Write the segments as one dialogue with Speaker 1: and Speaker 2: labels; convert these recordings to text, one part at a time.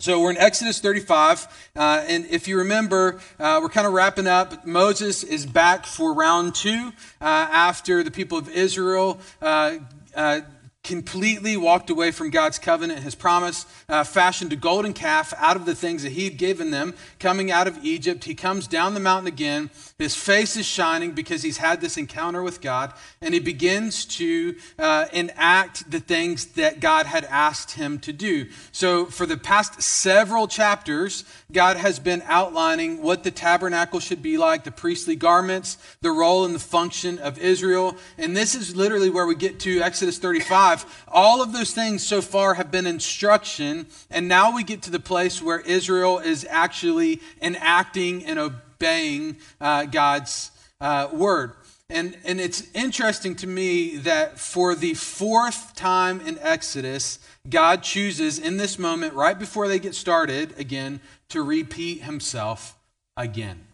Speaker 1: So we're in Exodus 35, uh, and if you remember, uh, we're kind of wrapping up. Moses is back for round two uh, after the people of Israel uh, uh, completely walked away from God's covenant, his promise, uh, fashioned a golden calf out of the things that he'd given them coming out of Egypt. He comes down the mountain again. His face is shining because he's had this encounter with God, and he begins to uh, enact the things that God had asked him to do. So, for the past several chapters, God has been outlining what the tabernacle should be like, the priestly garments, the role and the function of Israel. And this is literally where we get to Exodus 35. All of those things so far have been instruction, and now we get to the place where Israel is actually enacting and obeying uh, God's uh, word. And, and it's interesting to me that for the fourth time in Exodus, God chooses in this moment, right before they get started again, to repeat himself again.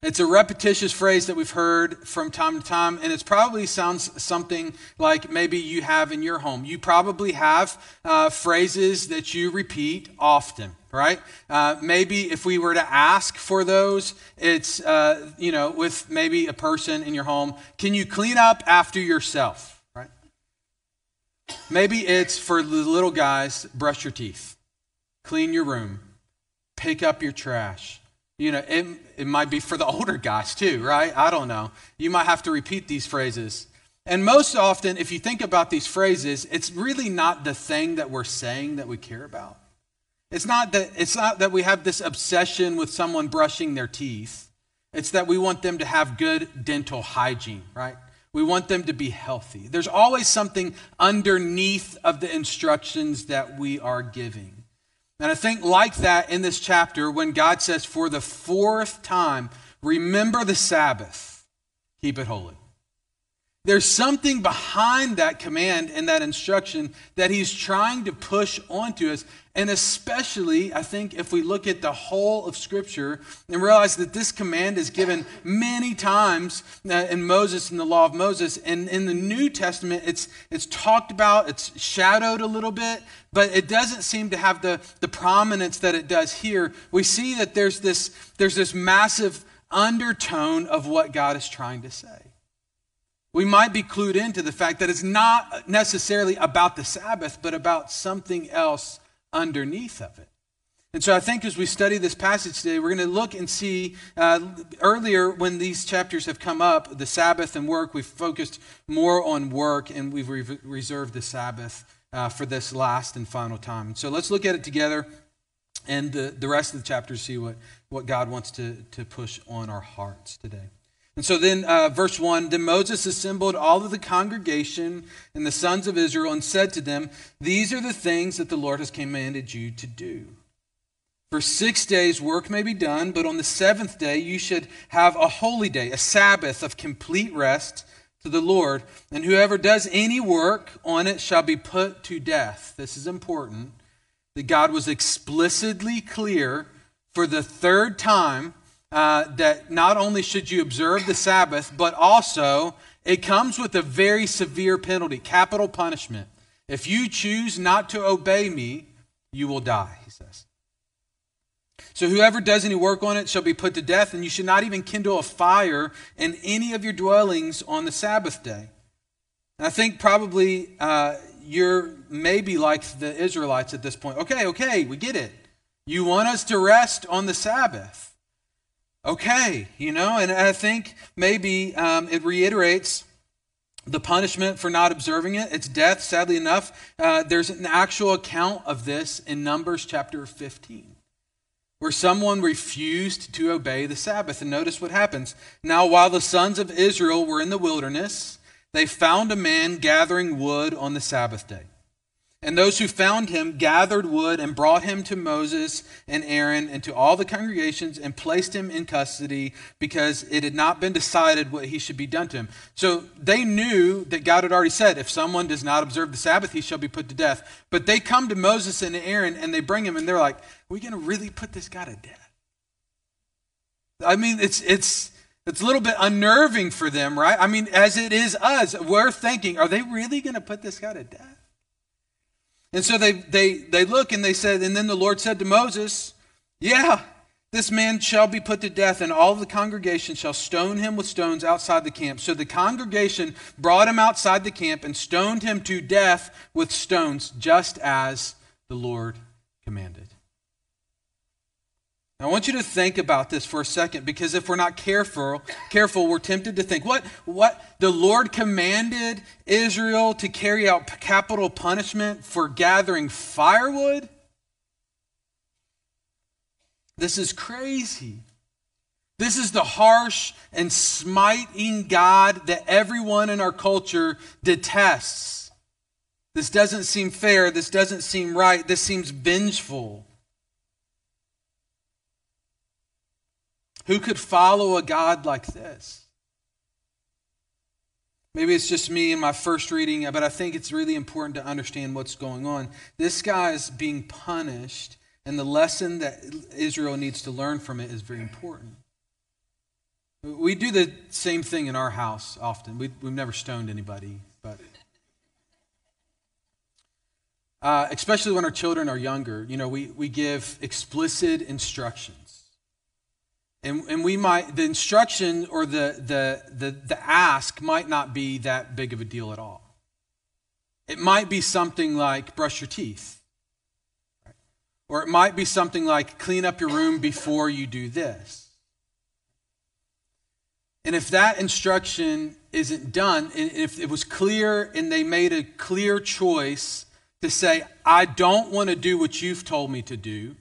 Speaker 1: It's a repetitious phrase that we've heard from time to time, and it probably sounds something like maybe you have in your home. You probably have uh, phrases that you repeat often, right? Uh, maybe if we were to ask for those, it's, uh, you know, with maybe a person in your home, can you clean up after yourself, right? Maybe it's for the little guys, brush your teeth, clean your room, pick up your trash you know, it, it might be for the older guys too, right? I don't know. You might have to repeat these phrases. And most often, if you think about these phrases, it's really not the thing that we're saying that we care about. It's not that, it's not that we have this obsession with someone brushing their teeth. It's that we want them to have good dental hygiene, right? We want them to be healthy. There's always something underneath of the instructions that we are giving. And I think, like that in this chapter, when God says, for the fourth time, remember the Sabbath, keep it holy. There's something behind that command and that instruction that he's trying to push onto us. And especially, I think, if we look at the whole of Scripture and realize that this command is given many times uh, in Moses, in the law of Moses. And in the New Testament, it's, it's talked about, it's shadowed a little bit, but it doesn't seem to have the, the prominence that it does here. We see that there's this, there's this massive undertone of what God is trying to say we might be clued into the fact that it's not necessarily about the Sabbath, but about something else underneath of it. And so I think as we study this passage today, we're going to look and see uh, earlier when these chapters have come up, the Sabbath and work, we've focused more on work and we've re- reserved the Sabbath uh, for this last and final time. So let's look at it together and the, the rest of the chapters, see what, what God wants to, to push on our hearts today. And so then, uh, verse 1 Then Moses assembled all of the congregation and the sons of Israel and said to them, These are the things that the Lord has commanded you to do. For six days work may be done, but on the seventh day you should have a holy day, a Sabbath of complete rest to the Lord. And whoever does any work on it shall be put to death. This is important. That God was explicitly clear for the third time uh, that not only should you observe the Sabbath, but also it comes with a very severe penalty, capital punishment. If you choose not to obey me, you will die, he says. So whoever does any work on it shall be put to death, and you should not even kindle a fire in any of your dwellings on the Sabbath day. And I think probably uh, you're maybe like the Israelites at this point. Okay, okay, we get it. You want us to rest on the Sabbath okay, you know, and I think maybe um, it reiterates the punishment for not observing it. It's death, sadly enough. Uh, there's an actual account of this in Numbers chapter 15, where someone refused to obey the Sabbath. And notice what happens. Now, while the sons of Israel were in the wilderness, they found a man gathering wood on the Sabbath day. And those who found him gathered wood and brought him to Moses and Aaron and to all the congregations and placed him in custody because it had not been decided what he should be done to him. So they knew that God had already said, if someone does not observe the Sabbath, he shall be put to death. But they come to Moses and Aaron and they bring him and they're like, are we going to really put this guy to death? I mean, it's, it's, it's a little bit unnerving for them, right? I mean, as it is us, we're thinking, are they really going to put this guy to death? And so they, they, they look and they said, and then the Lord said to Moses, Yeah, this man shall be put to death, and all the congregation shall stone him with stones outside the camp. So the congregation brought him outside the camp and stoned him to death with stones, just as the Lord commanded. I want you to think about this for a second because if we're not careful, careful, we're tempted to think what what the Lord commanded Israel to carry out capital punishment for gathering firewood. This is crazy. This is the harsh and smiting God that everyone in our culture detests. This doesn't seem fair. This doesn't seem right. This seems vengeful. Who could follow a God like this? Maybe it's just me in my first reading, but I think it's really important to understand what's going on. This guy is being punished and the lesson that Israel needs to learn from it is very important. We do the same thing in our house often. We, have never stoned anybody, but uh, especially when our children are younger, you know, we, we give explicit instructions. And, and we might, the instruction or the, the, the, the ask might not be that big of a deal at all. It might be something like brush your teeth or it might be something like clean up your room before you do this. And if that instruction isn't done, and if it was clear and they made a clear choice to say, I don't want to do what you've told me to do,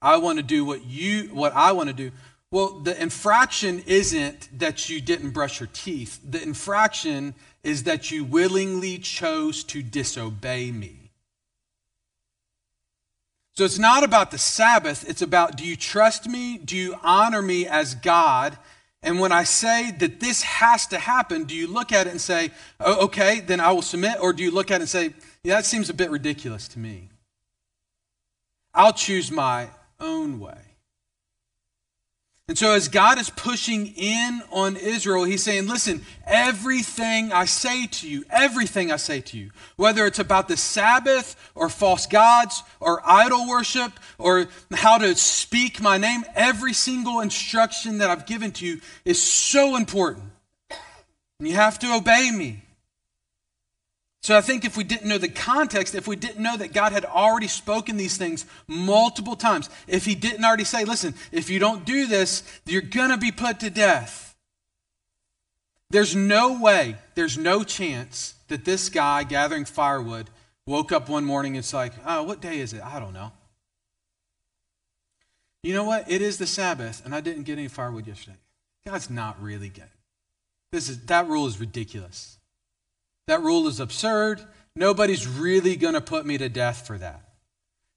Speaker 1: I want to do what you what I want to do. Well, the infraction isn't that you didn't brush your teeth. The infraction is that you willingly chose to disobey me. So it's not about the Sabbath, it's about do you trust me? Do you honor me as God? And when I say that this has to happen, do you look at it and say, oh, okay, then I will submit? Or do you look at it and say, yeah, that seems a bit ridiculous to me? I'll choose my own way. And so, as God is pushing in on Israel, He's saying, Listen, everything I say to you, everything I say to you, whether it's about the Sabbath or false gods or idol worship or how to speak my name, every single instruction that I've given to you is so important. And you have to obey me. So I think if we didn't know the context, if we didn't know that God had already spoken these things multiple times, if he didn't already say, listen, if you don't do this, you're going to be put to death. There's no way, there's no chance that this guy gathering firewood woke up one morning and it's like, oh, what day is it? I don't know. You know what? It is the Sabbath, and I didn't get any firewood yesterday. God's not really good. This is, that rule is ridiculous. That rule is absurd. Nobody's really going to put me to death for that.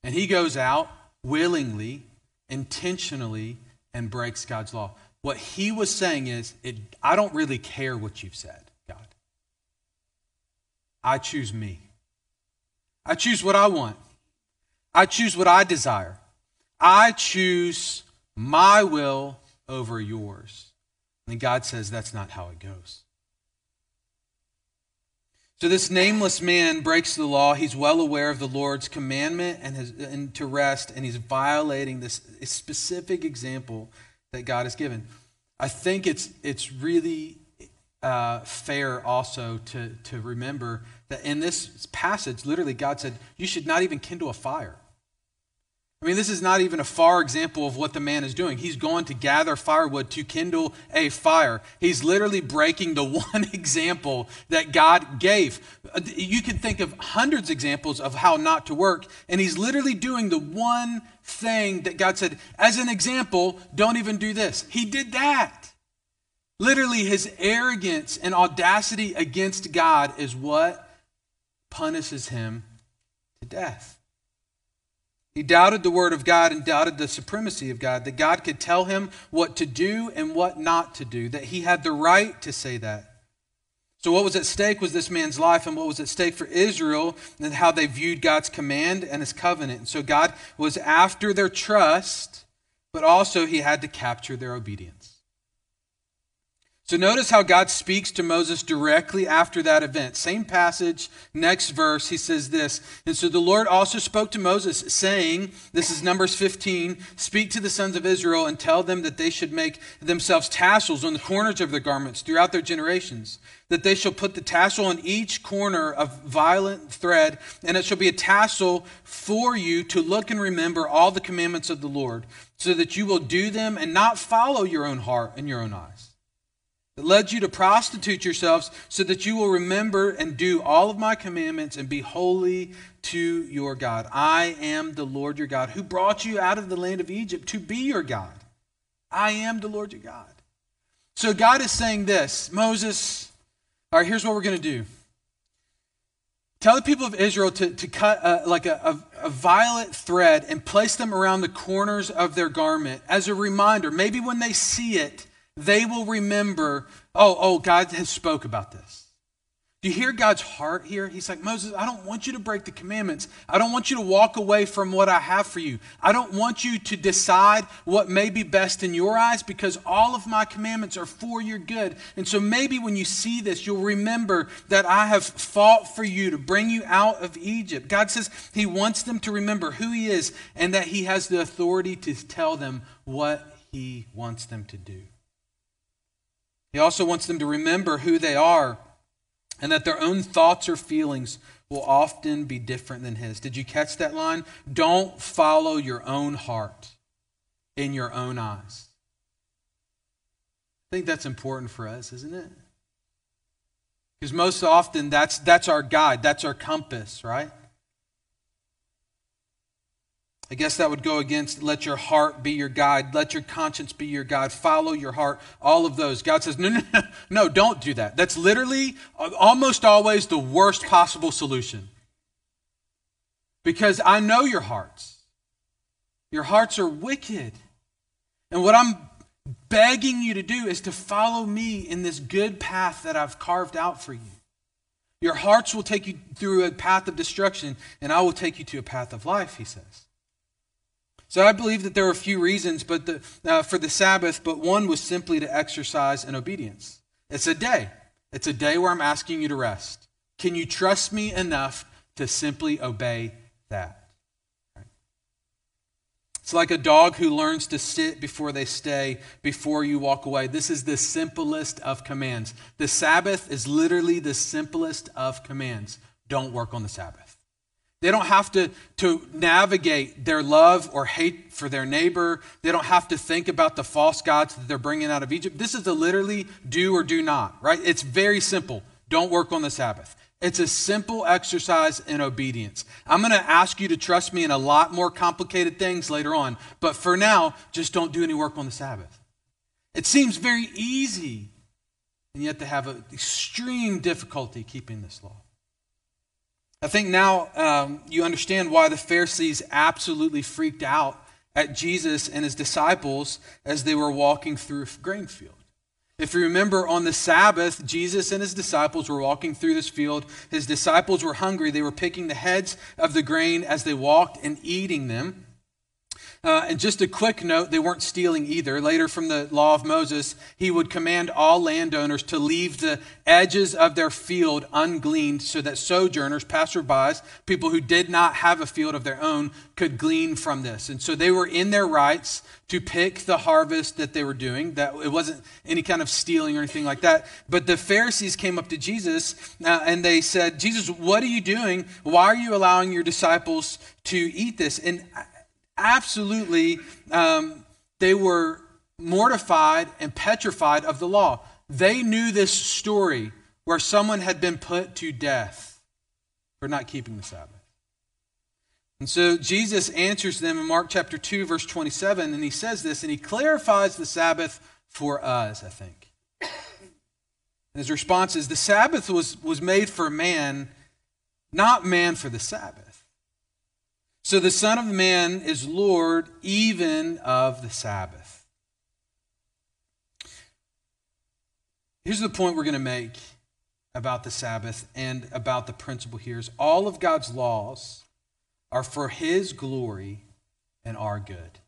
Speaker 1: And he goes out willingly, intentionally, and breaks God's law. What he was saying is, it, I don't really care what you've said, God. I choose me. I choose what I want. I choose what I desire. I choose my will over yours. And God says that's not how it goes. So this nameless man breaks the law. He's well aware of the Lord's commandment and, his, and to rest, and he's violating this specific example that God has given. I think it's, it's really uh, fair also to, to remember that in this passage, literally, God said, You should not even kindle a fire. I mean, this is not even a far example of what the man is doing. He's going to gather firewood to kindle a fire. He's literally breaking the one example that God gave. You can think of hundreds of examples of how not to work, and he's literally doing the one thing that God said, as an example, don't even do this. He did that. Literally, his arrogance and audacity against God is what punishes him to death. He doubted the word of God and doubted the supremacy of God, that God could tell him what to do and what not to do, that he had the right to say that. So, what was at stake was this man's life, and what was at stake for Israel and how they viewed God's command and his covenant. And so, God was after their trust, but also he had to capture their obedience. So notice how God speaks to Moses directly after that event. Same passage, next verse, he says this. And so the Lord also spoke to Moses, saying, This is Numbers 15, speak to the sons of Israel and tell them that they should make themselves tassels on the corners of their garments throughout their generations, that they shall put the tassel on each corner of violet thread, and it shall be a tassel for you to look and remember all the commandments of the Lord, so that you will do them and not follow your own heart and your own eyes that led you to prostitute yourselves so that you will remember and do all of my commandments and be holy to your God. I am the Lord your God who brought you out of the land of Egypt to be your God. I am the Lord your God. So God is saying this Moses, all right, here's what we're going to do. Tell the people of Israel to, to cut a, like a, a, a violet thread and place them around the corners of their garment as a reminder. Maybe when they see it, they will remember, oh, oh, God has spoke about this. Do you hear God's heart here? He's like, Moses, I don't want you to break the commandments. I don't want you to walk away from what I have for you. I don't want you to decide what may be best in your eyes because all of my commandments are for your good. And so maybe when you see this, you'll remember that I have fought for you to bring you out of Egypt. God says He wants them to remember who He is and that He has the authority to tell them what He wants them to do. He also wants them to remember who they are and that their own thoughts or feelings will often be different than his. Did you catch that line? Don't follow your own heart in your own eyes. I think that's important for us, isn't it? Because most often that's, that's our guide, that's our compass, right? I guess that would go against let your heart be your guide, let your conscience be your guide, follow your heart, all of those. God says, no, no, no, no, don't do that. That's literally uh, almost always the worst possible solution. Because I know your hearts. Your hearts are wicked. And what I'm begging you to do is to follow me in this good path that I've carved out for you. Your hearts will take you through a path of destruction, and I will take you to a path of life, he says. So I believe that there are a few reasons but the, uh, for the Sabbath, but one was simply to exercise in obedience. It's a day. It's a day where I'm asking you to rest. Can you trust me enough to simply obey that? It's like a dog who learns to sit before they stay, before you walk away. This is the simplest of commands. The Sabbath is literally the simplest of commands. Don't work on the Sabbath. They don't have to, to navigate their love or hate for their neighbor. They don't have to think about the false gods that they're bringing out of Egypt. This is a literally do or do not, right? It's very simple. Don't work on the Sabbath. It's a simple exercise in obedience. I'm going to ask you to trust me in a lot more complicated things later on, but for now, just don't do any work on the Sabbath. It seems very easy, and yet they have an extreme difficulty keeping this law. I think now um, you understand why the Pharisees absolutely freaked out at Jesus and his disciples as they were walking through a grain field. If you remember, on the Sabbath, Jesus and his disciples were walking through this field. His disciples were hungry. They were picking the heads of the grain as they walked and eating them. Uh, and just a quick note, they weren't stealing either. Later from the law of Moses, he would command all landowners to leave the edges of their field ungleaned so that sojourners, passerbys, people who did not have a field of their own, could glean from this. And so they were in their rights to pick the harvest that they were doing. That it wasn't any kind of stealing or anything like that. But the Pharisees came up to Jesus uh, and they said, Jesus, what are you doing? Why are you allowing your disciples to eat this? And absolutely, um, they were mortified and petrified of the law. They knew this story where someone had been put to death for not keeping the Sabbath. And so Jesus answers them in Mark chapter 2, verse 27, and he says this, and he clarifies the Sabbath for us, I think. And his response is the Sabbath was, was made for man, not man for the Sabbath. So the Son of Man is Lord even of the Sabbath. Here's the point we're going to make about the Sabbath and about the principle here is all of God's laws are for his glory and our good.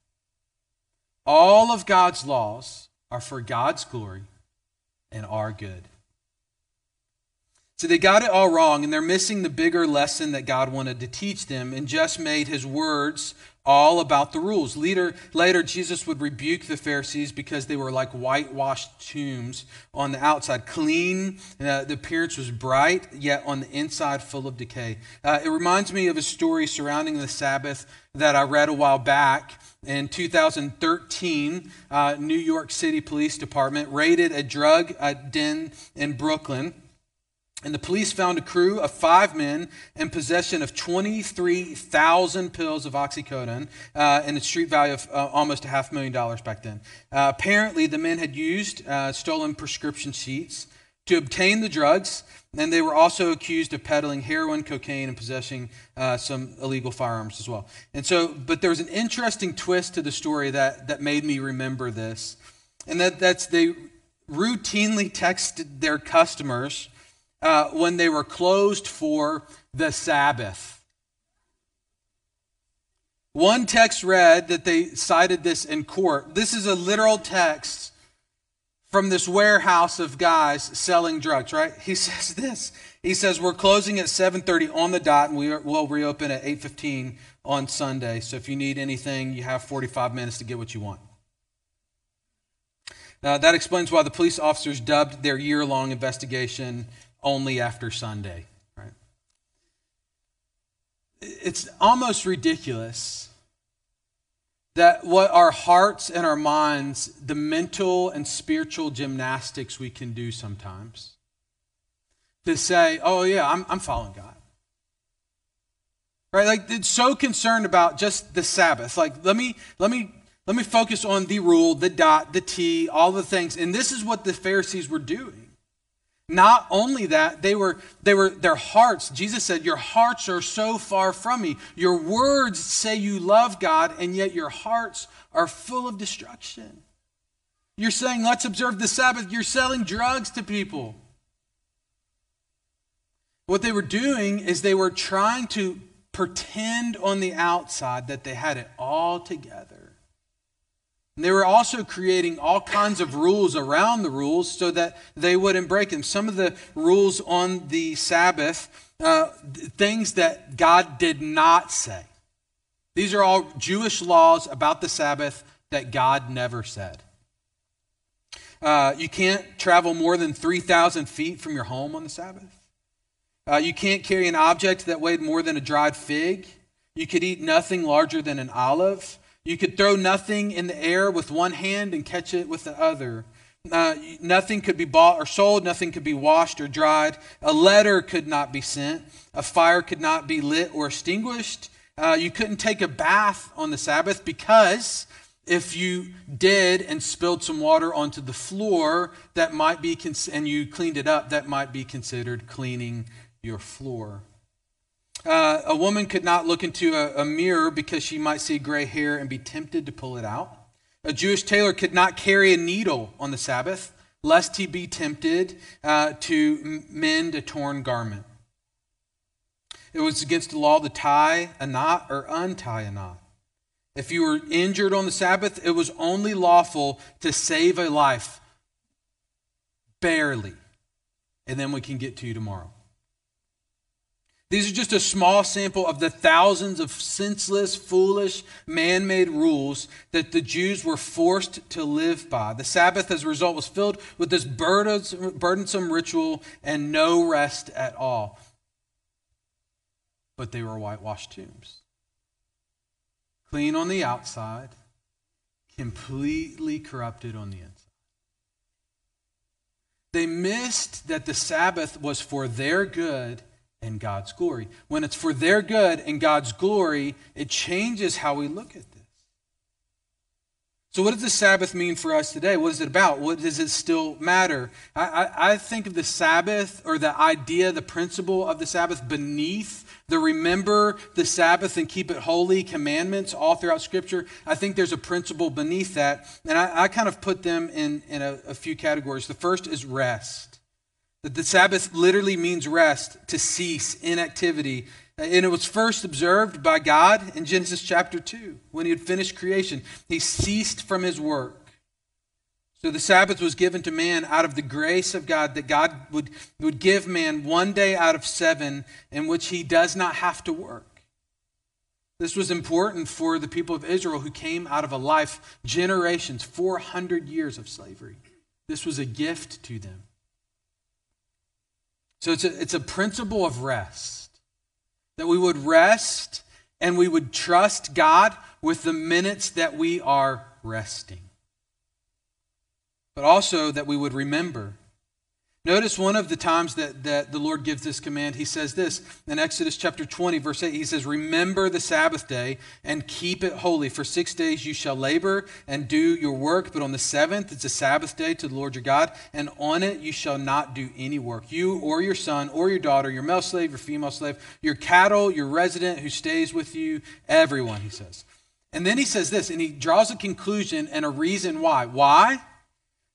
Speaker 1: All of God's laws are for God's glory and are good. So they got it all wrong, and they're missing the bigger lesson that God wanted to teach them and just made his words all about the rules. Later, later, Jesus would rebuke the Pharisees because they were like whitewashed tombs on the outside, clean. Uh, the appearance was bright, yet on the inside, full of decay. Uh, it reminds me of a story surrounding the Sabbath that I read a while back. In 2013, uh, New York City Police Department raided a drug den in Brooklyn. And the police found a crew of five men in possession of 23,000 pills of oxycodone uh, and a street value of uh, almost a half million dollars back then. Uh, apparently, the men had used uh, stolen prescription sheets to obtain the drugs, and they were also accused of peddling heroin, cocaine, and possessing uh, some illegal firearms as well. And so, but there was an interesting twist to the story that, that made me remember this, and that, that's they routinely texted their customers uh, when they were closed for the Sabbath. One text read that they cited this in court. This is a literal text from this warehouse of guys selling drugs, right? He says this. He says, We're closing at 7:30 on the dot, and we will reopen at 8:15 on Sunday. So if you need anything, you have 45 minutes to get what you want. Now, that explains why the police officers dubbed their year long investigation only after Sunday, right? It's almost ridiculous that what our hearts and our minds, the mental and spiritual gymnastics we can do sometimes, to say, oh, yeah, I'm, I'm following God. Right? Like, it's so concerned about just the Sabbath. Like, let me, let me, let me focus on the rule, the dot, the T, all the things. And this is what the Pharisees were doing. Not only that, they were, they were, their hearts, Jesus said, Your hearts are so far from me. Your words say you love God, and yet your hearts are full of destruction. You're saying, Let's observe the Sabbath. You're selling drugs to people. What they were doing is they were trying to pretend on the outside that they had it all together. They were also creating all kinds of rules around the rules so that they wouldn't break them. Some of the rules on the Sabbath, uh, things that God did not say. These are all Jewish laws about the Sabbath that God never said. Uh, you can't travel more than 3,000 feet from your home on the Sabbath. Uh, you can't carry an object that weighed more than a dried fig. You could eat nothing larger than an olive. You could throw nothing in the air with one hand and catch it with the other. Uh, nothing could be bought or sold, nothing could be washed or dried. A letter could not be sent, a fire could not be lit or extinguished. Uh, you couldn't take a bath on the Sabbath because if you did and spilled some water onto the floor, that might be, cons- and you cleaned it up, that might be considered cleaning your floor. Uh, a woman could not look into a, a mirror because she might see gray hair and be tempted to pull it out. A Jewish tailor could not carry a needle on the Sabbath, lest he be tempted uh, to mend a torn garment. It was against the law to tie a knot or untie a knot. If you were injured on the Sabbath, it was only lawful to save a life, barely. And then we can get to you tomorrow. These are just a small sample of the thousands of senseless, foolish, man made rules that the Jews were forced to live by. The Sabbath, as a result, was filled with this burdensome ritual and no rest at all. But they were whitewashed tombs. Clean on the outside, completely corrupted on the inside. They missed that the Sabbath was for their good and God's glory. When it's for their good and God's glory, it changes how we look at this. So, what does the Sabbath mean for us today? What is it about? What does it still matter? I, I, I think of the Sabbath or the idea, the principle of the Sabbath beneath the remember the Sabbath and keep it holy commandments all throughout Scripture. I think there's a principle beneath that. And I, I kind of put them in, in a, a few categories. The first is rest. That the Sabbath literally means rest, to cease, inactivity. And it was first observed by God in Genesis chapter 2 when he had finished creation. He ceased from his work. So the Sabbath was given to man out of the grace of God, that God would, would give man one day out of seven in which he does not have to work. This was important for the people of Israel who came out of a life, generations, 400 years of slavery. This was a gift to them. So it's a, it's a principle of rest that we would rest and we would trust God with the minutes that we are resting. But also that we would remember Notice one of the times that, that the Lord gives this command. He says this in Exodus chapter 20, verse 8. He says, Remember the Sabbath day and keep it holy. For six days you shall labor and do your work, but on the seventh it's a Sabbath day to the Lord your God, and on it you shall not do any work. You or your son or your daughter, your male slave, your female slave, your cattle, your resident who stays with you, everyone, he says. And then he says this, and he draws a conclusion and a reason why. Why?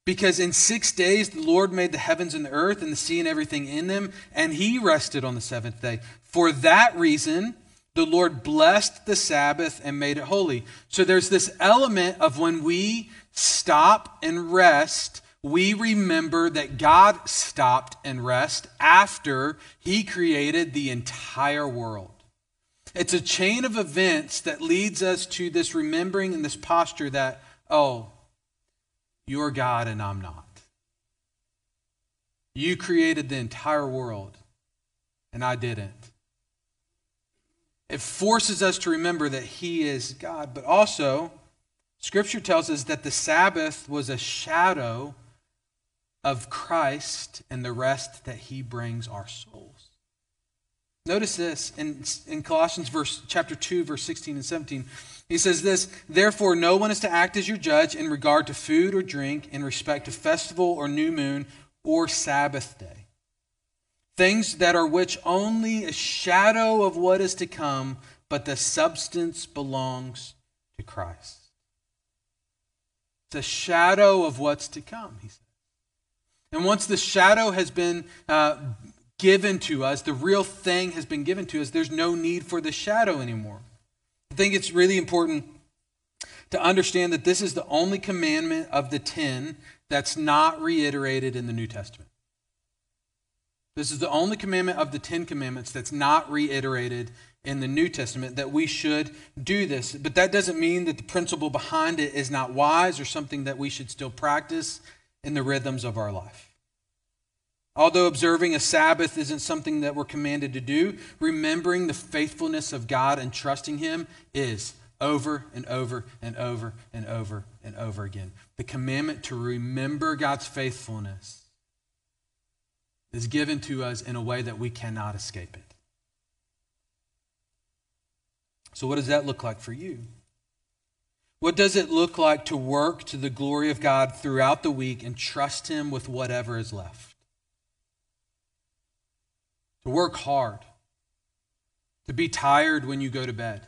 Speaker 1: Because in six days the Lord made the heavens and the earth and the sea and everything in them, and he rested on the seventh day. For that reason, the Lord blessed the Sabbath and made it holy. So there's this element of when we stop and rest, we remember that God stopped and rest after he created the entire world. It's a chain of events that leads us to this remembering and this posture that, oh, you're God and I'm not. You created the entire world and I didn't. It forces us to remember that He is God, but also, Scripture tells us that the Sabbath was a shadow of Christ and the rest that He brings our souls. Notice this in, in Colossians verse, chapter 2, verse 16 and 17. He says this Therefore, no one is to act as your judge in regard to food or drink, in respect to festival or new moon or Sabbath day. Things that are which only a shadow of what is to come, but the substance belongs to Christ. It's a shadow of what's to come, he says. And once the shadow has been uh, given to us, the real thing has been given to us, there's no need for the shadow anymore. I think it's really important to understand that this is the only commandment of the ten that's not reiterated in the New Testament. This is the only commandment of the Ten Commandments that's not reiterated in the New Testament that we should do this. But that doesn't mean that the principle behind it is not wise or something that we should still practice in the rhythms of our life. Although observing a Sabbath isn't something that we're commanded to do, remembering the faithfulness of God and trusting Him is over and over and over and over and over again. The commandment to remember God's faithfulness is given to us in a way that we cannot escape it. So, what does that look like for you? What does it look like to work to the glory of God throughout the week and trust Him with whatever is left? To work hard, to be tired when you go to bed.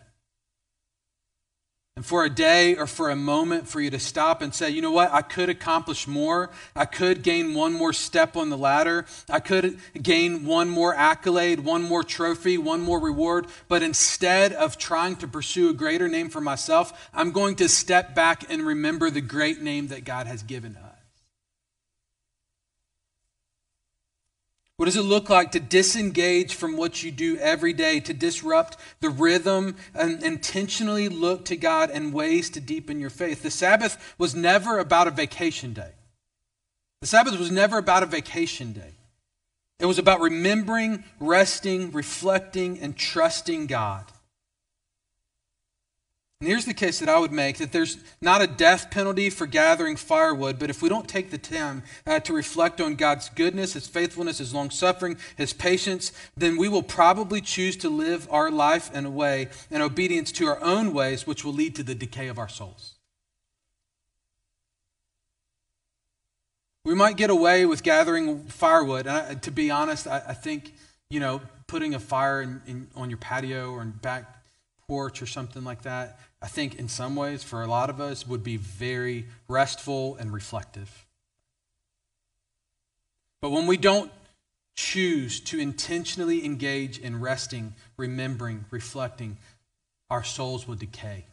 Speaker 1: And for a day or for a moment, for you to stop and say, you know what, I could accomplish more. I could gain one more step on the ladder. I could gain one more accolade, one more trophy, one more reward. But instead of trying to pursue a greater name for myself, I'm going to step back and remember the great name that God has given us. What does it look like to disengage from what you do every day, to disrupt the rhythm and intentionally look to God and ways to deepen your faith? The Sabbath was never about a vacation day. The Sabbath was never about a vacation day. It was about remembering, resting, reflecting, and trusting God. And here's the case that I would make that there's not a death penalty for gathering firewood, but if we don't take the time uh, to reflect on God's goodness, His faithfulness, His long suffering, His patience, then we will probably choose to live our life in a way, in obedience to our own ways, which will lead to the decay of our souls. We might get away with gathering firewood. And I, to be honest, I, I, think, you know, putting a fire in, in, on your patio or in back porch or something like that, I think in some ways, for a lot of us, would be very restful and reflective. But when we don't choose to intentionally engage in resting, remembering, reflecting, our souls will decay.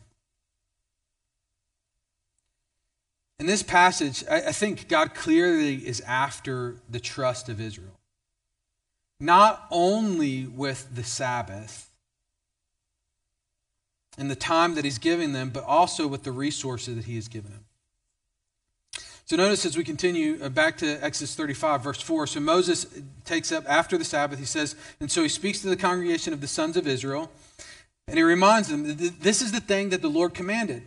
Speaker 1: In this passage, I, think God clearly is after the trust of Israel. Not only with the Sabbath and the time that He's giving them, but also with the resources that He has given them. So notice as we continue uh, back to Exodus 35, verse 4. So Moses takes up after the Sabbath, he says, and so he speaks to the congregation of the sons of Israel, and he reminds them, this is the thing that the Lord commanded,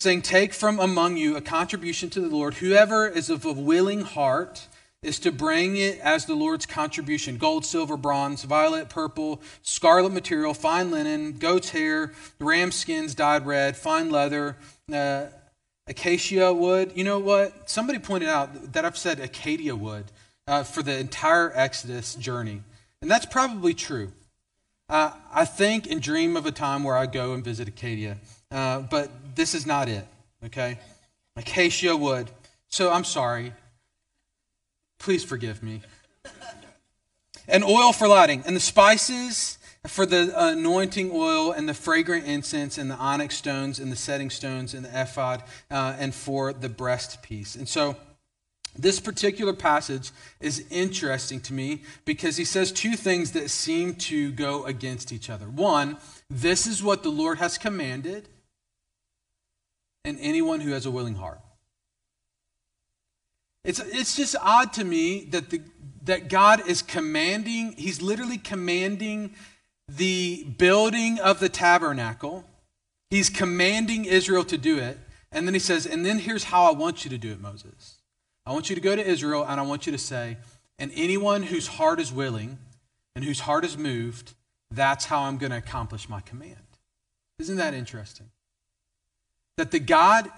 Speaker 1: saying, Take from among you a contribution to the Lord. Whoever is of a willing heart is to bring it as the Lord's contribution gold, silver, bronze, violet, purple, scarlet material, fine linen, goat's hair, ram skins dyed red, fine leather. Uh, acacia wood. You know what? Somebody pointed out that I've said acacia wood uh, for the entire Exodus journey. And that's probably true. Uh, I think and dream of a time where I go and visit Acadia, uh, but this is not it, okay? Acacia wood. So I'm sorry. Please forgive me. And oil for lighting. And the spices for the anointing oil and the fragrant incense and the onyx stones and the setting stones and the ephod uh, and for the breastpiece. And so this particular passage is interesting to me because he says two things that seem to go against each other. One, this is what the Lord has commanded, and anyone who has a willing heart. It's, it's just odd to me that, the, that God is commanding, he's literally commanding the building of the tabernacle. He's commanding Israel to do it. And then he says, and then here's how I want you to do it, Moses. I want you to go to Israel and I want you to say, and anyone whose heart is willing and whose heart is moved, that's how I'm going to accomplish my command. Isn't that interesting? That the God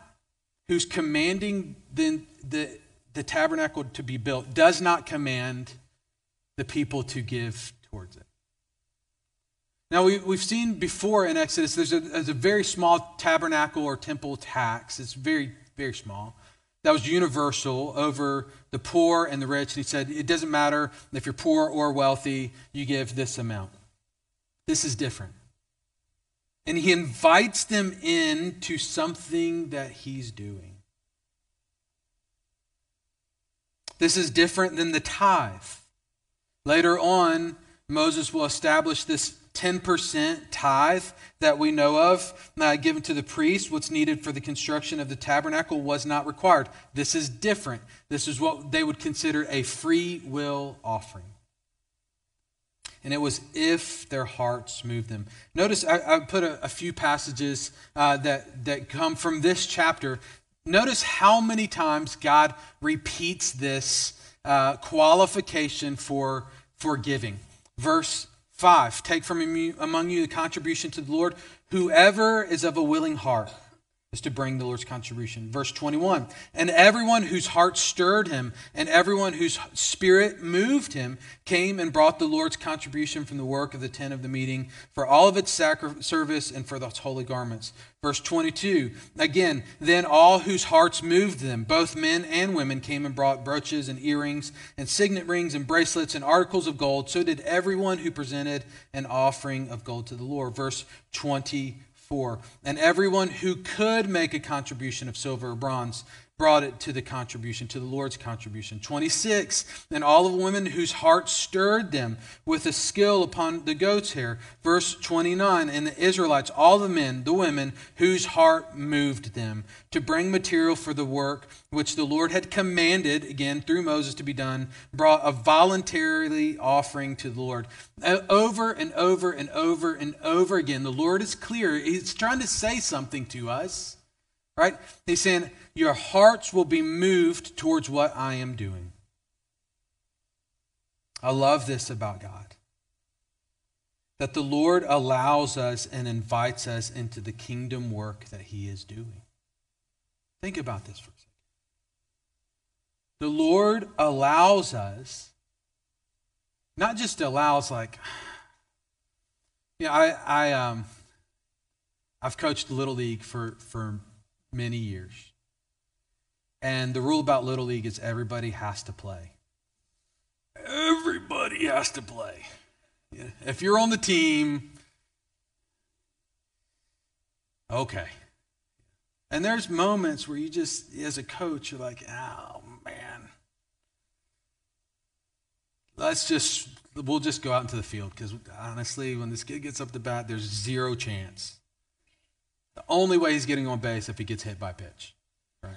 Speaker 1: who's commanding the, the, the tabernacle to be built does not command the people to give towards it. Now, we, we've seen before in Exodus, there's a, there's a very small tabernacle or temple tax. It's very, very small. That was universal over the poor and the rich. And he said, it doesn't matter if you're poor or wealthy, you give this amount. This is different. And he invites them in to something that he's doing. This is different than the tithe. Later on, Moses will establish this 10% tithe that we know of uh, given to the priest, what's needed for the construction of the tabernacle, was not required. This is different. This is what they would consider a free will offering. And it was if their hearts moved them. Notice I, I put a, a, few passages uh, that, that come from this chapter. Notice how many times God repeats this uh, qualification for, for giving. Verse 5 Take from among you the contribution to the Lord. Whoever is of a willing heart is to bring the Lord's contribution. Verse 21 And everyone whose heart stirred him and everyone whose spirit moved him came and brought the Lord's contribution from the work of the tent of the meeting for all of its sacri- service and for its holy garments. Verse 22 Again, then all whose hearts moved them, both men and women, came and brought brooches and earrings and signet rings and bracelets and articles of gold. So did everyone who presented an offering of gold to the Lord. Verse 24 4. And everyone who could make a contribution of silver or bronze brought it to the contribution, to the Lord's contribution. 26. And all of the women whose hearts stirred them with a skill upon the goat's hair. Verse 29. And the Israelites, all the men, the women, whose heart moved them to bring material for the work which the Lord had commanded, again through Moses to be done, brought a voluntarily offering to the Lord. Uh, over and over and over and over again, the Lord is clear. He's trying to say something to us, right? He's saying, your hearts will be moved towards what I am doing. I love this about God. That the Lord allows us and invites us into the kingdom work that He is doing. Think about this for a second. The Lord allows us, not just allows, like, yeah, I, I, um, I've coached Little League for, for many years. And the rule about Little League is everybody has to play. Everybody has to play. If you're on the team, okay. And there's moments where you just, as a coach, you're like, oh man, let's just, we'll just go out into the field because honestly, when this kid gets up the bat, there's zero chance. The only way he's getting on base if he gets hit by pitch. Right?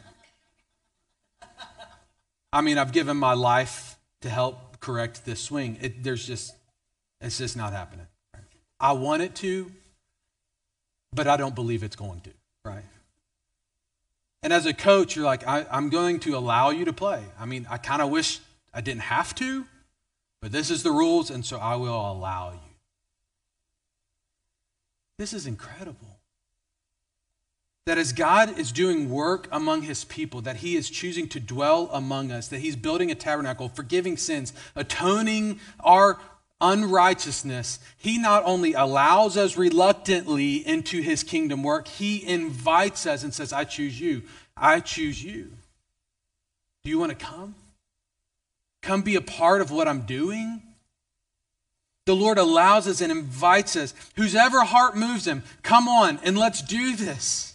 Speaker 1: I mean, I've given my life to help correct this swing. It, there's just, it's just not happening. I want it to, but I don't believe it's going to, right? And as a coach, you're like, I, am going to allow you to play. I mean, I kind of wish I didn't have to, but this is the rules, and so I will allow you. This is incredible. That as God is doing work among his people, that he is choosing to dwell among us, that he's building a tabernacle, forgiving sins, atoning our unrighteousness, he not only allows us reluctantly into his kingdom work, he invites us and says, I choose you. I choose you. Do you want to come? Come be a part of what I'm doing? The Lord allows us and invites us. Whosever heart moves him, come on and let's do this.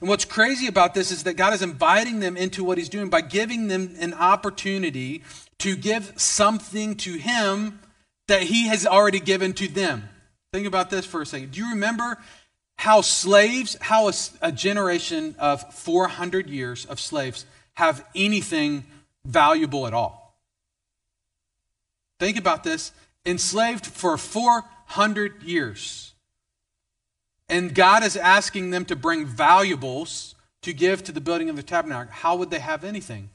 Speaker 1: And what's crazy about this is that God is inviting them into what He's doing by giving them an opportunity to give something to him that he has already given to them. Think about this for a second. Do you remember how slaves, how a, a generation of 400 years of slaves have anything valuable at all? Think about this. Enslaved for 400 years. And God is asking them to bring valuables to give to the building of the tabernacle. How would they have anything?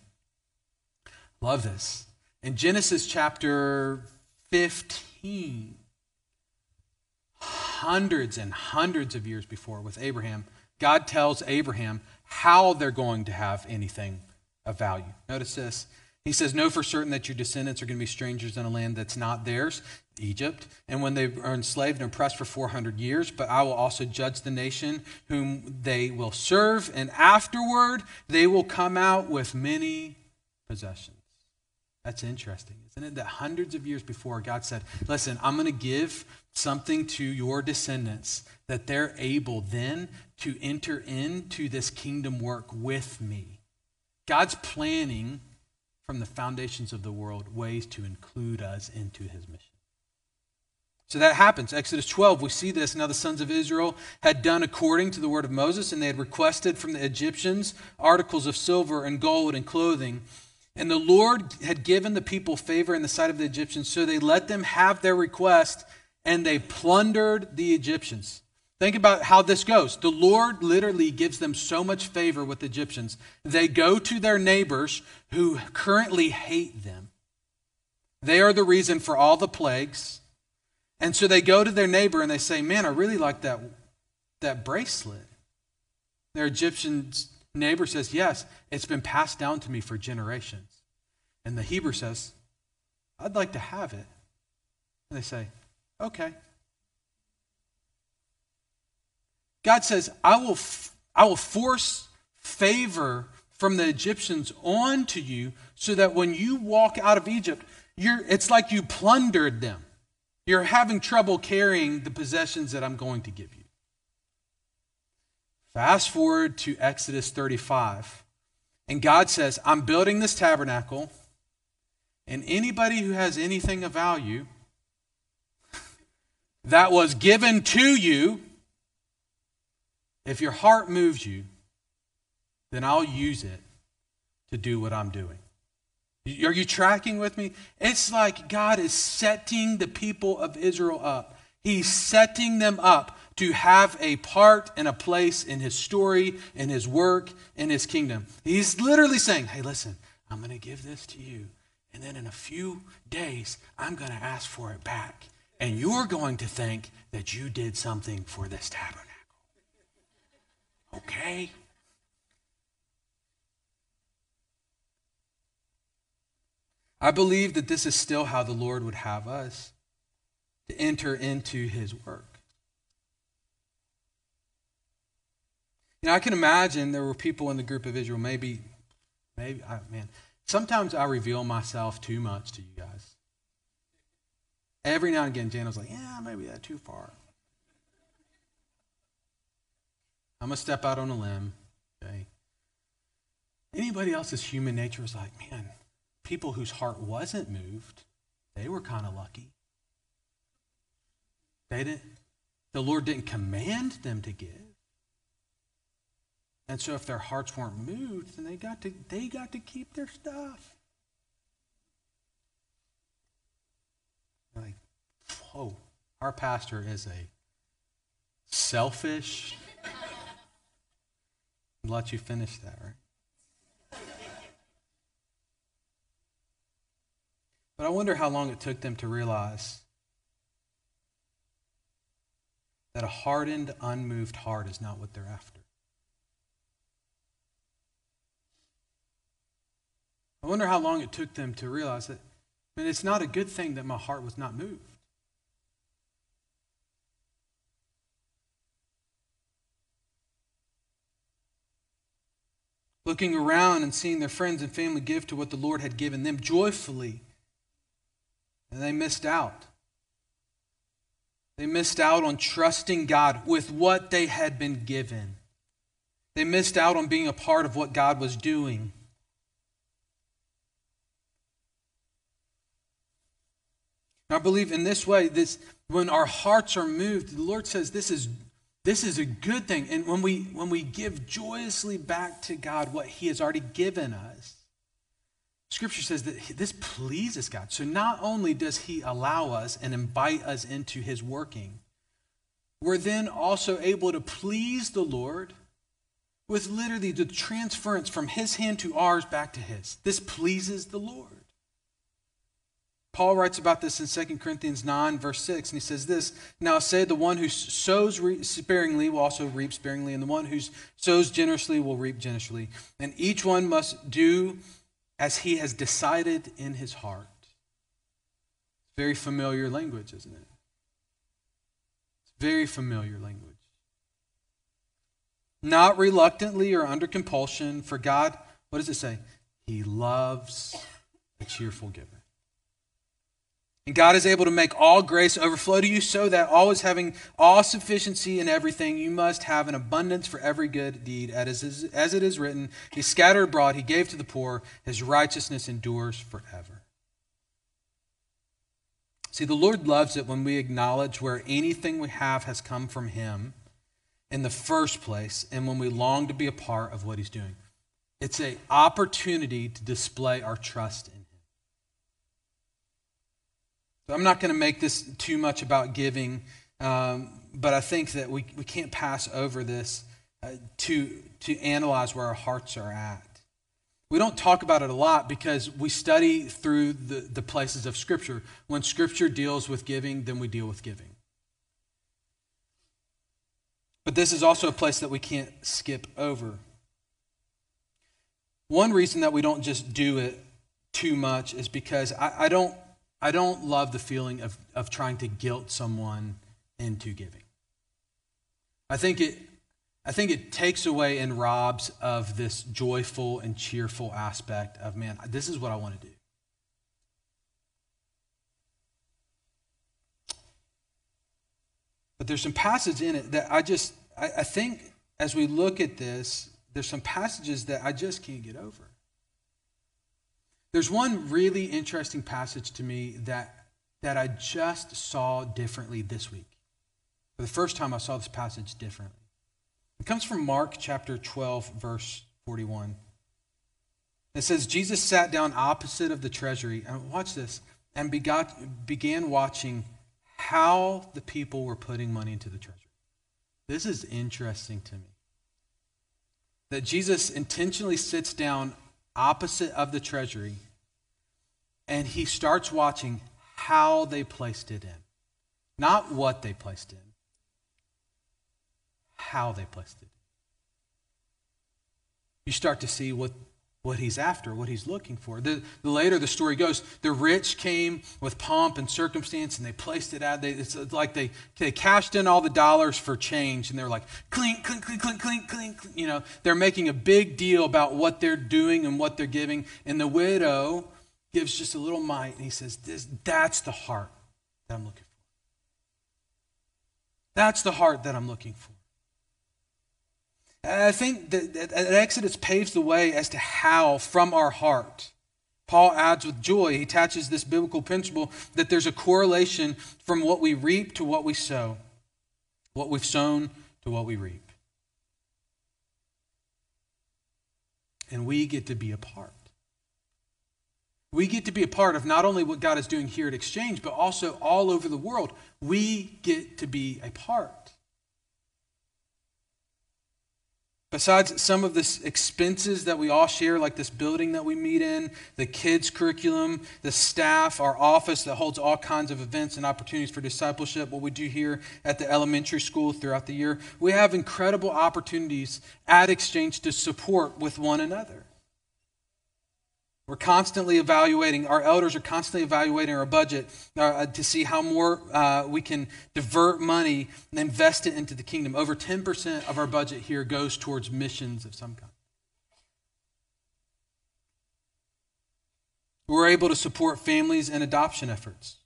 Speaker 1: Love this. In Genesis chapter 15, hundreds and hundreds of years before with Abraham, God tells Abraham how they're going to have anything of value. Notice this. He says, Know for certain that your descendants are going to be strangers in a land that's not theirs, Egypt, and when they are enslaved and oppressed for 400 years, but I will also judge the nation whom they will serve, and afterward they will come out with many possessions. That's interesting, isn't it? That hundreds of years before, God said, Listen, I'm going to give something to your descendants that they're able then to enter into this kingdom work with me. God's planning from the foundations of the world ways to include us into his mission. So that happens. Exodus 12, we see this. Now the sons of Israel had done according to the word of Moses, and they had requested from the Egyptians articles of silver and gold and clothing. And the Lord had given the people favor in the sight of the Egyptians, so they let them have their request and they plundered the Egyptians. Think about how this goes. The Lord literally gives them so much favor with Egyptians. They go to their neighbors who currently hate them. They are the reason for all the plagues. And so they go to their neighbor and they say, Man, I really like that, that bracelet. Their Egyptian neighbor says, Yes, it's been passed down to me for generations. And the Hebrew says, I'd like to have it. And they say, Okay. God says, I will, f- I will force favor from the Egyptians onto you so that when you walk out of Egypt, you're, it's like you plundered them. You're having trouble carrying the possessions that I'm going to give you. Fast forward to Exodus 35. And God says, I'm building this tabernacle, and anybody who has anything of value that was given to you, if your heart moves you, then I'll use it to do what I'm doing. Are you tracking with me? It's like God is setting the people of Israel up. He's setting them up to have a part and a place in his story, in his work, in his kingdom. He's literally saying, Hey, listen, I'm going to give this to you. And then in a few days, I'm going to ask for it back. And you're going to think that you did something for this tabernacle. Okay? I believe that this is still how the Lord would have us to enter into his work. You know, I can imagine there were people in the group of Israel, maybe, maybe, I, man, sometimes I reveal myself too much to you guys. Every now and again, Jan was like, yeah, maybe that's too far. I'm going to step out on a limb. Okay. Anybody else's human nature is like, man, people whose heart wasn't moved, they were kind of lucky. They didn't, the Lord didn't command them to give. And so if their hearts weren't moved, then they got to they got to keep their stuff. Like, whoa, our pastor is a selfish. Let you finish that, right? But I wonder how long it took them to realize that a hardened, unmoved heart is not what they're after. I wonder how long it took them to realize that I mean, it's not a good thing that my heart was not moved. Looking around and seeing their friends and family give to what the Lord had given them joyfully, and they missed out. They missed out on trusting God with what they had been given. They missed out on being a part of what God was doing. And I believe in this way, this when our hearts are moved, the Lord says this is this is a good thing. And when we when we give joyously back to God what He has already given us, Scripture says that this pleases God. So not only does He allow us and invite us into His working, we're then also able to please the Lord with literally the transference from His hand to ours back to His. This pleases the Lord. Paul writes about this in 2 Corinthians 9, verse 6, and he says this Now say, the one who sows sparingly will also reap sparingly, and the one who sows generously will reap generously. And each one must do as he has decided in his heart. Very familiar language, isn't it? It's very familiar language. Not reluctantly or under compulsion, for God, what does it say? He loves a cheerful giver. And God is able to make all grace overflow to you so that always having all sufficiency in everything, you must have an abundance for every good deed. As it is written, He scattered abroad, He gave to the poor, His righteousness endures forever. See, the Lord loves it when we acknowledge where anything we have has come from Him in the first place and when we long to be a part of what He's doing. It's an opportunity to display our trust in I'm not going to make this too much about giving, um, but I think that we, we can't pass over this uh, to, to analyze where our hearts are at. We don't talk about it a lot because we study through the, the places of Scripture. When Scripture deals with giving, then we deal with giving. But this is also a place that we can't skip over. One reason that we don't just do it too much is because I, I don't I don't love the feeling of, of trying to guilt someone into giving. I think it, I think it takes away and robs of this joyful and cheerful aspect of, man, this is what I want to do. But there's some passages in it that I just, I, I think as we look at this, there's some passages that I just can't get over. There's one really interesting passage to me that, that I just saw differently this week. For the first time, I saw this passage differently. It comes from Mark chapter 12, verse 41. It says, Jesus sat down opposite of the treasury, and watch this, and begot, began watching how the people were putting money into the treasury. This is interesting to me. That Jesus intentionally sits down opposite of the treasury, and he starts watching how they placed it in. Not what they placed in, how they placed it. You start to see what, what he's after, what he's looking for. The, the later the story goes, the rich came with pomp and circumstance and they placed it out. They, it's like they, they cashed in all the dollars for change and they're like, clink, clink, clink, clink, clink, clink. You know, they're making a big deal about what they're doing and what they're giving. And the widow gives just a little mite and he says, this, That's the heart that I'm looking for. That's the heart that I'm looking for. I think that Exodus paves the way as to how, from our heart, Paul adds with joy, he attaches this biblical principle that there's a correlation from what we reap to what we sow, what we've sown to what we reap. And we get to be a part. We get to be a part of not only what God is doing here at Exchange, but also all over the world. We get to be a part. Besides some of the expenses that we all share, like this building that we meet in, the kids' curriculum, the staff, our office that holds all kinds of events and opportunities for discipleship, what we do here at the elementary school throughout the year, we have incredible opportunities at Exchange to support with one another. We're constantly evaluating, our elders are constantly evaluating our budget uh, to see how more uh, we can divert money and invest it into the kingdom. Over 10% of our budget here goes towards missions of some kind. We're able to support families and adoption efforts.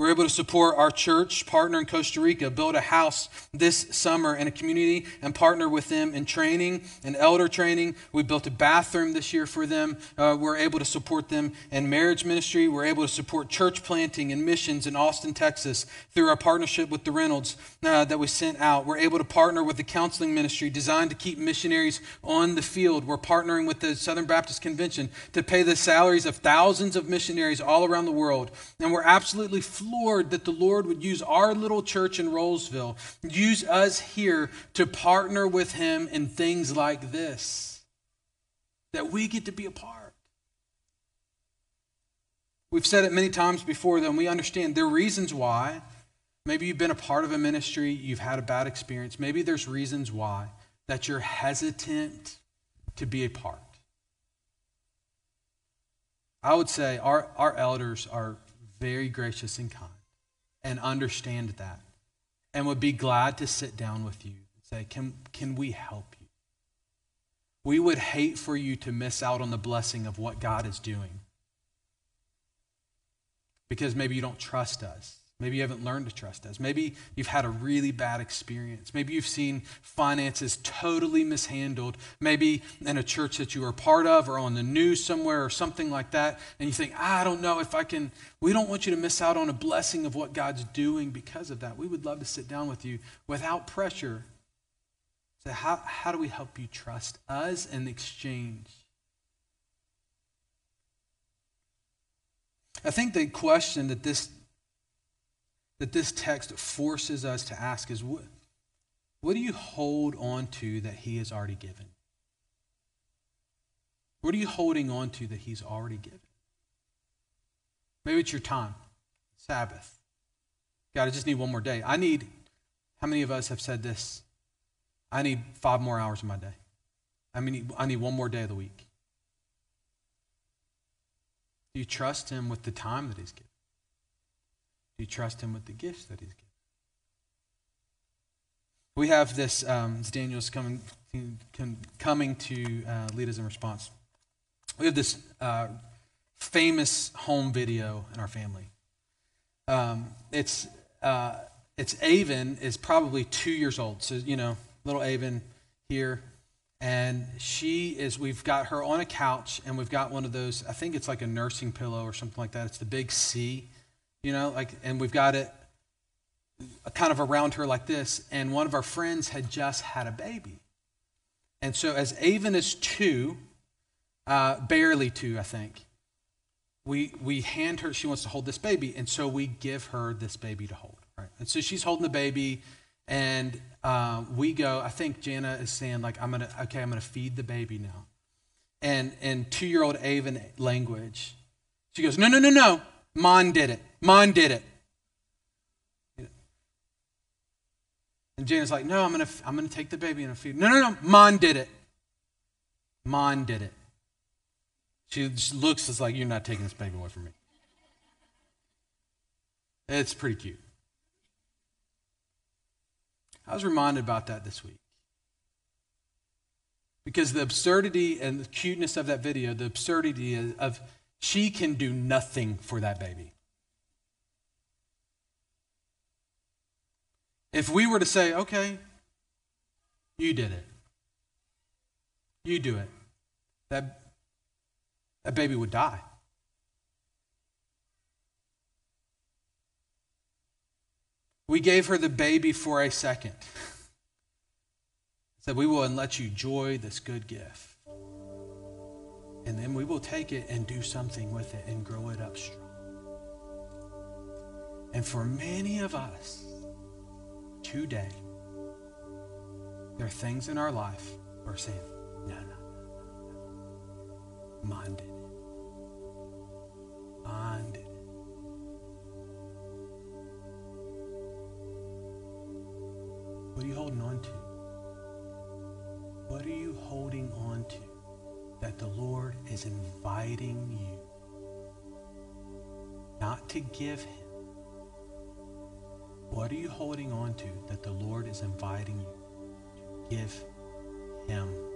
Speaker 1: We're able to support our church partner in Costa Rica, build a house this summer in a community and partner with them in training and elder training. We built a bathroom this year for them. Uh, we're able to support them in marriage ministry. We're able to support church planting and missions in Austin, Texas through our partnership with the Reynolds uh, that we sent out. We're able to partner with the counseling ministry designed to keep missionaries on the field. We're partnering with the Southern Baptist Convention to pay the salaries of thousands of missionaries all around the world. And we're absolutely Lord, that the Lord would use our little church in Rolesville, use us here to partner with Him in things like this, that we get to be a part. We've said it many times before, though, and we understand there are reasons why. Maybe you've been a part of a ministry, you've had a bad experience. Maybe there's reasons why that you're hesitant to be a part. I would say our, our elders are very gracious and kind and understand that and would be glad to sit down with you and say, Can, can we help you? We would hate for you to miss out on the blessing of what God is doing because maybe you don't trust us. Maybe you haven't learned to trust us. Maybe you've had a really bad experience. Maybe you've seen finances totally mishandled. Maybe in a church that you are part of or on the news somewhere or something like that. And you think, I don't know if I can. We don't want you to miss out on a blessing of what God's doing because of that. We would love to sit down with you without pressure. Say, how, how do we help you trust us in exchange? I think the question that this that this text forces us to ask is what, what do you hold on to that he has already given? What are you holding on to that he's already given? Maybe it's your time, Sabbath. God, I just need one more day. I need, how many of us have said this? I need five more hours of my day. I mean, I need one more day of the week. Do you trust him with the time that he's given? You trust him with the gifts that he's given? We have this, um, Daniel's coming, coming to uh, lead us in response. We have this uh, famous home video in our family. Um, it's, uh, it's Avon is probably two years old. So, you know, little Avon here. And she is, we've got her on a couch and we've got one of those, I think it's like a nursing pillow or something like that. It's the big C you know, like, and we've got it kind of around her like this. And one of our friends had just had a baby. And so, as Avon is two, uh, barely two, I think, we, we hand her, she wants to hold this baby. And so, we give her this baby to hold. Right? And so, she's holding the baby. And uh, we go, I think Jana is saying, like, I'm going to, okay, I'm going to feed the baby now. And in two year old Avon language, she goes, no, no, no, no. Mom did it. Mom did it. And Jana's like, no, I'm going to I'm gonna take the baby and a feed. No, no, no. mine did it. Mine did it. She looks as like, you're not taking this baby away from me. It's pretty cute. I was reminded about that this week. Because the absurdity and the cuteness of that video, the absurdity of she can do nothing for that baby. If we were to say, okay, You did it. You do it. That, that baby would die. We gave her the baby for a second. Said, We will let you enjoy this good gift. And then we will take it and do something with it and grow it up strong. And for many of us today, there are things in our life we're saying, no, no, no, Mine did it. Mine it. What are you holding on to? What are you holding on to that the Lord is inviting you not to give Him? What are you holding on to that the Lord is inviting you to give Him?